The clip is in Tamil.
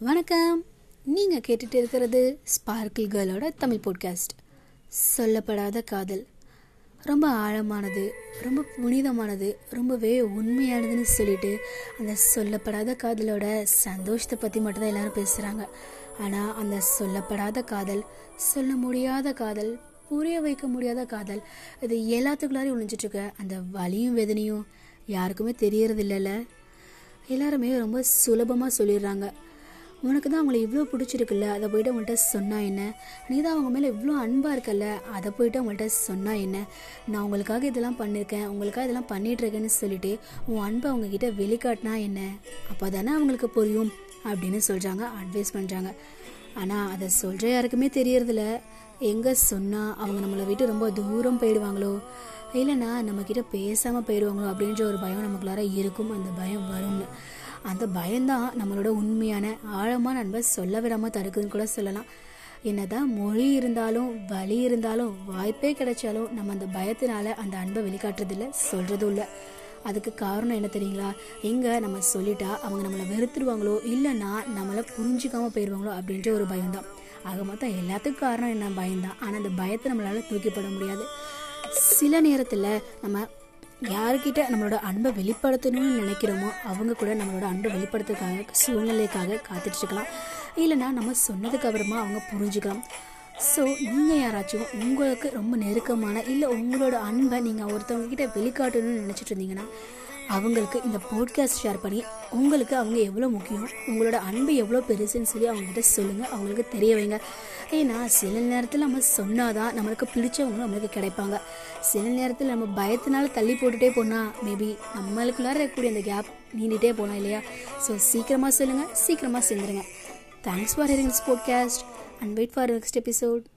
வணக்கம். நீங்கள் கேட்டுட்டு இருக்கிறது ஸ்பார்க்கிள் கேர்ளோட தமிழ் பாட்காஸ்ட் சொல்லப்படாத காதல். ரொம்ப ஆழமானது ரொம்ப புனிதமானது ரொம்பவே உண்மையானதுன்னு சொல்லிட்டு அந்த சொல்லப்படாத காதலோட சந்தோஷத்தை பற்றி மட்டும்தான் எல்லாரும் பேசுகிறாங்க ஆனால் அந்த சொல்லப்படாத காதல் சொல்ல முடியாத காதல் புரிய வைக்க முடியாத காதல் இது எல்லாத்துக்குள்ளாரையும் ஒழிஞ்சிட்ருக்க அந்த வலியும் வேதனையும் யாருக்குமே தெரியறது இல்லைல்ல எல்லாருமே ரொம்ப சுலபமாக சொல்லிடுறாங்க. உனக்கு தான் அவங்கள இவ்வளோ பிடிச்சிருக்குல்ல? அதை போயிட்டு அவங்கள்ட்ட சொன்னால் என்ன? நீ தான் அவங்க மேலே இவ்வளோ அன்பாக இருக்கல்ல? அதை போயிட்டு அவங்கள்ட்ட சொன்னால் என்ன? நான் உங்களுக்காக இதெல்லாம் பண்ணியிருக்கேன் உங்களுக்காக இதெல்லாம் பண்ணிகிட்ருக்கேன்னு சொல்லிட்டு உன் அன்பை அவங்கக்கிட்ட வெளிக்காட்டினா என்ன? அப்போ தானே அவங்களுக்கு புரியும் அப்படின்னு சொல்கிறாங்க அட்வைஸ் பண்ணுறாங்க ஆனால் அதை சொல்கிற யாருக்குமே தெரியறதில்ல. எங்கே சொன்னால் அவங்க நம்மளை விட்டு ரொம்ப தூரம் போயிடுவாங்களோ? இல்லைன்னா நம்மக்கிட்ட பேசாமல் போயிடுவாங்களோ அப்படின்ற ஒரு பயம் நமக்குள்ளார இருக்கும். அந்த பயம் வரும்னு. அந்த பயம்தான் நம்மளோட உண்மையான ஆழமான அன்பை சொல்ல விடாமல் தடுக்குதுன்னு கூட சொல்லலாம். என்னதான் மொழி இருந்தாலும் வழி இருந்தாலும் வாய்ப்பே கிடைச்சாலும் நம்ம அந்த பயத்தினால அந்த அன்பை வெளிக்காட்டுறதில்ல சொல்கிறதும் இல்லை. அதுக்கு காரணம் என்ன தெரியுங்களா? எங்கே நம்ம சொல்லிட்டா அவங்க நம்மளை வெறுத்துருவாங்களோ இல்லைன்னா நம்மளை புரிஞ்சிக்காமல் போயிடுவாங்களோ அப்படின்ற ஒரு பயம்தான். ஆக மொத்தம் எல்லாத்துக்கும் காரணம் என்ன? பயம்தான். ஆனால் அந்த பயத்தை நம்மளால் தூக்கிப்பட முடியாது. சில நேரத்தில் நம்ம யாருக்கிட்ட நம்மளோட அன்பை வெளிப்படுத்தணும்னு நினைக்கிறோமோ அவங்க கூட நம்மளோட அன்பை வெளிப்படுத்துறதுக்காக சூழ்நிலைக்காக காத்துட்ருக்கலாம். இல்லைனா நம்ம சொன்னதுக்கு அப்புறமா அவங்க புரிஞ்சுக்கலாம். ஸோ நீங்கள் யாராச்சும் உங்களுக்கு ரொம்ப நெருக்கமான இல்லை உங்களோட அன்பை நீங்கள் ஒருத்தவங்க கிட்ட வெளிக்காட்டணும்னு நினச்சிட்டு இருந்தீங்கன்னா அவங்களுக்கு இந்த போட்காஸ்ட் ஷேர் பண்ணி உங்களுக்கு அவங்க எவ்வளோ முக்கியம் உங்களோட அன்பு எவ்வளோ பெருசுன்னு சொல்லி அவங்ககிட்ட சொல்லுங்கள் அவங்களுக்கு தெரிய வைங்க. ஏன்னா சில நேரத்தில் நம்ம சொன்னாதான் நம்மளுக்கு பிடிச்சவங்க நம்மளுக்கு கிடைப்பாங்க. சில நேரத்தில் நம்ம பயத்தினால தள்ளி போட்டுகிட்டே போனால் மேபி நம்மளுக்குள்ளார இருக்கக்கூடிய அந்த கேப் நீண்டிகிட்டே போனால் இல்லையா? ஸோ சீக்கிரமாக சொல்லுங்கள் சீக்கிரமாக சேர்ந்துருங்க. Thanks for hearing this podcast and wait for next episode